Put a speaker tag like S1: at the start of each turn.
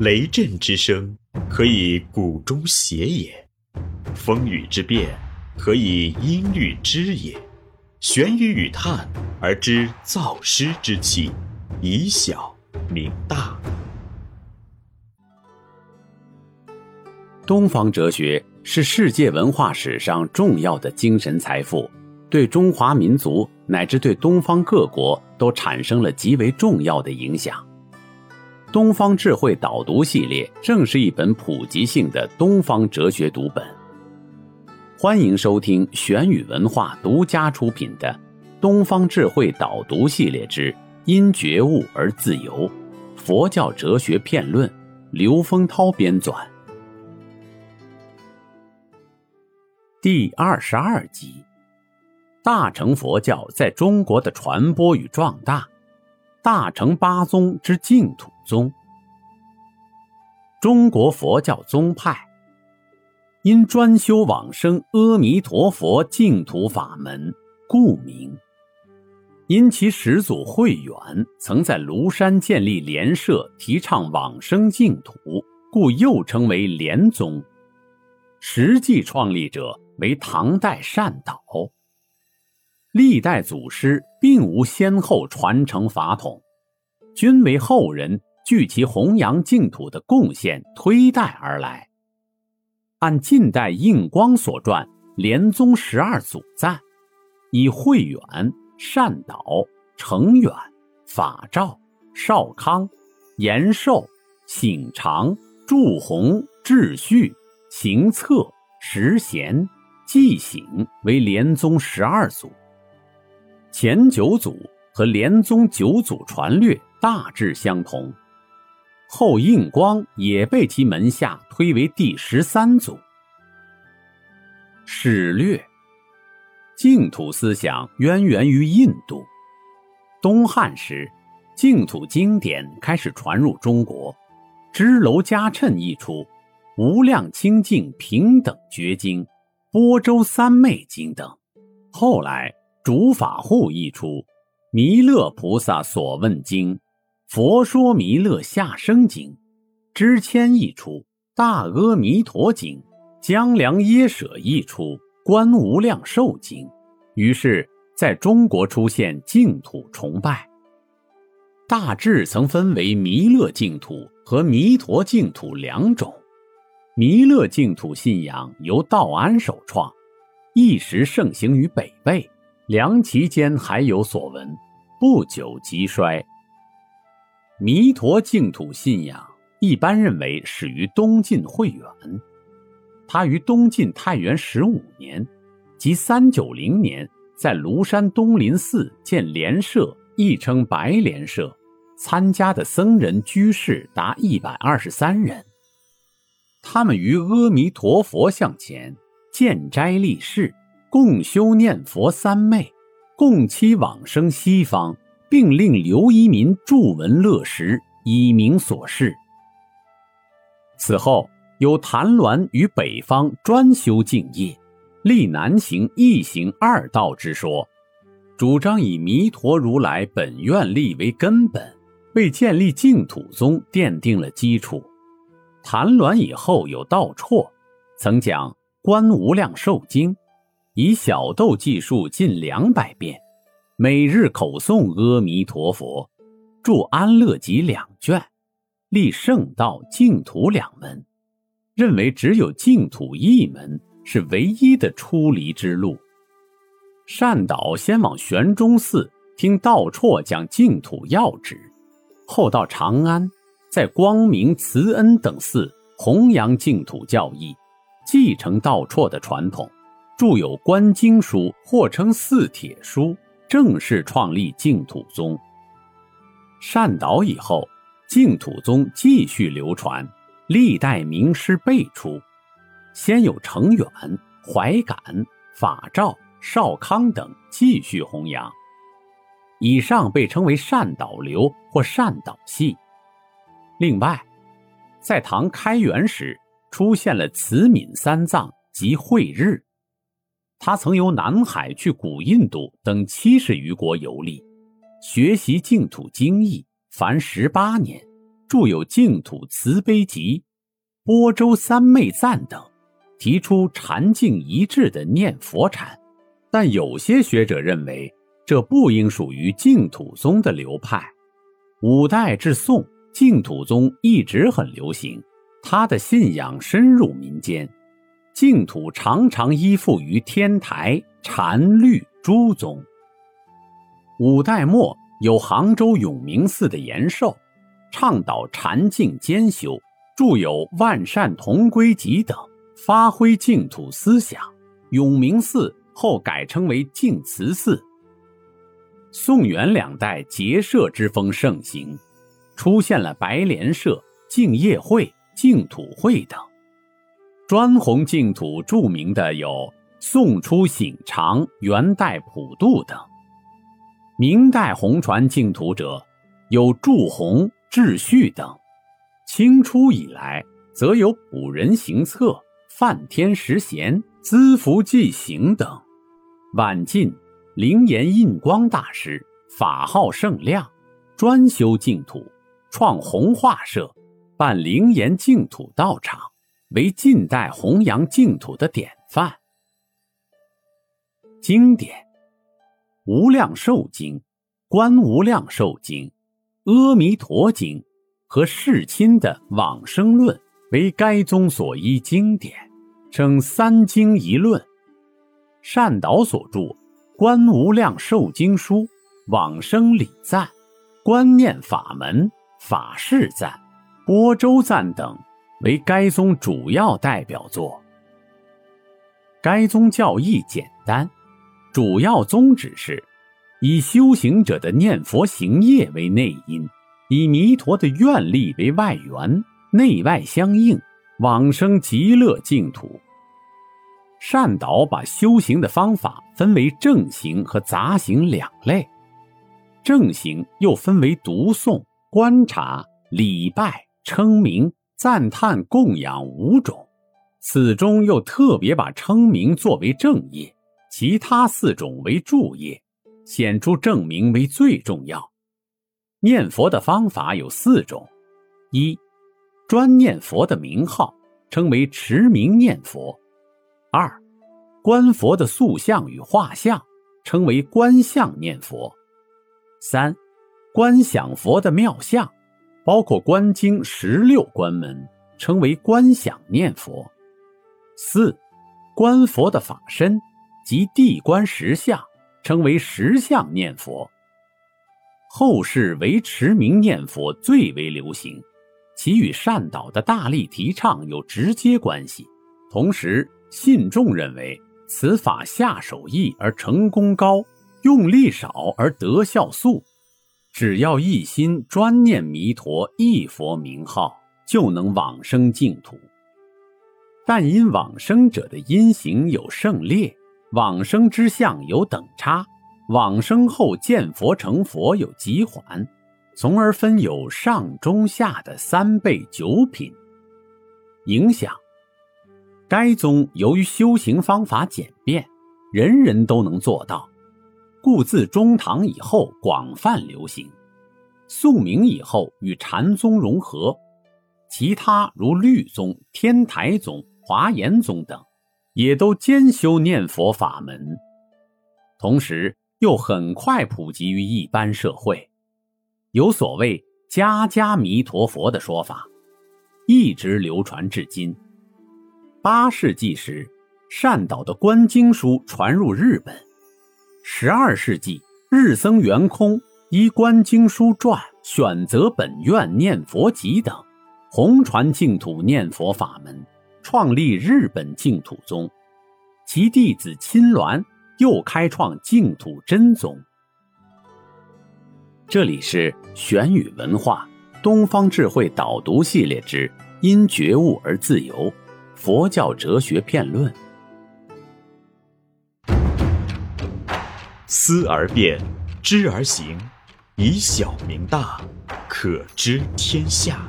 S1: 雷震之声，可以鼓中谐也；风雨之变，可以音律之也。玄于语叹而知造湿之气，以小明大。
S2: 东方哲学是世界文化史上重要的精神财富，对中华民族乃至对东方各国都产生了极为重要的影响。东方智慧导读系列正是一本普及性的东方哲学读本。欢迎收听玄宇文化独家出品的《东方智慧导读系列之因觉悟而自由：佛教哲学片论》，刘丰涛编纂。第二十二集：大乘佛教在中国的传播与壮大。大乘八宗之净土宗。中国佛教宗派因专修往生阿弥陀佛净土法门，故名。因其始祖慧远曾在庐山建立莲社，提倡往生净土，故又称为莲宗。实际创立者。为唐代善导，历代祖师并无先后传承法统，均为后人据其弘扬净土的贡献推代而来。按近代应光所传《莲宗十二祖赞》，以慧远、善导、程远、法照、少康、延寿、醒常、祝弘、智旭、行策、实贤。纪醒为莲宗十二祖，前九祖和莲宗九祖传略大致相同，后印光也被其门下推为第十三祖。史略：净土思想渊源于印度，东汉时，净土经典开始传入中国，《支娄迦谶》一出，《无量清净平等觉经》。波州三昧经等，后来主法护一出，弥勒菩萨所问经，佛说弥勒下生经，支谦一出，大阿弥陀经，江良耶舍一出，观无量寿经，于是在中国出现净土崇拜。大致曾分为弥勒净土和弥陀净土两种。弥勒净土信仰由道安首创，一时盛行于北魏，梁期间还有所闻，不久即衰。弥陀净土信仰一般认为始于东晋慧远，他于东晋太元十五年，即三九零年，在庐山东林寺建莲社，亦称白莲社，参加的僧人居士达一百二十三人。他们于阿弥陀佛像前建斋立誓，共修念佛三昧，共期往生西方，并令刘一民著文乐石，以明所示。此后，有谭鸾于北方专修净业，立南行一行二道之说，主张以弥陀如来本愿力为根本，为建立净土宗奠定了基础。谭鸾以后有道绰，曾讲《观无量寿经》，以小豆计数近两百遍，每日口诵阿弥陀佛，著《安乐集》两卷，立圣道净土两门，认为只有净土一门是唯一的出离之路。善导先往玄中寺听道绰讲净土要旨，后到长安。在光明、慈恩等寺弘扬净土教义，继承道绰的传统，著有《观经书》，或称《四帖书》，正式创立净土宗。善导以后，净土宗继续流传，历代名师辈出，先有程远、怀感、法照、少康等继续弘扬。以上被称为善导流或善导系。另外，在唐开元时出现了慈悯三藏及慧日，他曾由南海去古印度等七十余国游历，学习净土经义，凡十八年，著有《净土慈悲集》《波州三昧赞》等，提出禅净一致的念佛禅。但有些学者认为，这不应属于净土宗的流派。五代至宋，净土宗一直很流行，他的信仰深入民间。净土常常依附于天台、禅律诸宗。五代末，有杭州永明寺的延寿，倡导禅净兼修，著有《万善同归集》等，发挥净土思想。永明寺后改称为净慈寺。宋元两代结社之风盛行，出现了白莲社、净业会、净土会等。专弘净土著名的有宋初醒常、元代普渡等。明代弘传净土者有祝弘、智旭等。清初以来，则有卜人行策、梵天实贤、资福济行等。晚近。灵岩印光大师法号圣亮，专修净土，创弘化社，办灵岩净土道场，为近代弘扬净土的典范。经典《无量寿经》《观无量寿经》《阿弥陀经》和世亲的《往生论》为该宗所依经典，称三经一论。善导所著。观无量寿经书、往生礼赞、观念法门、法事赞、波州赞等，为该宗主要代表作。该宗教义简单，主要宗旨是以修行者的念佛行业为内因，以弥陀的愿力为外缘，内外相应，往生极乐净土。善导把修行的方法分为正行和杂行两类，正行又分为读诵、观察、礼拜、称名、赞叹、供养五种，此中又特别把称名作为正业，其他四种为助业，显出正名为最重要。念佛的方法有四种：一、专念佛的名号，称为持名念佛。二，观佛的塑像与画像，称为观相念佛；三，观想佛的妙相，包括观经十六关门，称为观想念佛；四，观佛的法身及地观实相，称为实相念佛。后世唯持名念佛最为流行，其与善导的大力提倡有直接关系，同时。信众认为此法下手易而成功高，用力少而得效速。只要一心专念弥陀一佛名号，就能往生净土。但因往生者的因行有胜劣，往生之相有等差，往生后见佛成佛有急缓，从而分有上中下的三倍九品影响。该宗由于修行方法简便，人人都能做到，故自中唐以后广泛流行。宋明以后与禅宗融合，其他如律宗、天台宗、华严宗等，也都兼修念佛法门，同时又很快普及于一般社会，有所谓“家家弥陀佛”的说法，一直流传至今。八世纪时，善导的观经书传入日本。十二世纪，日僧圆空依观经书传选择本愿念佛集等，弘传净土念佛法门，创立日本净土宗。其弟子亲鸾又开创净土真宗。这里是玄宇文化东方智慧导读系列之因觉悟而自由。佛教哲学辩论。
S1: 思而变，知而行，以小明大，可知天下。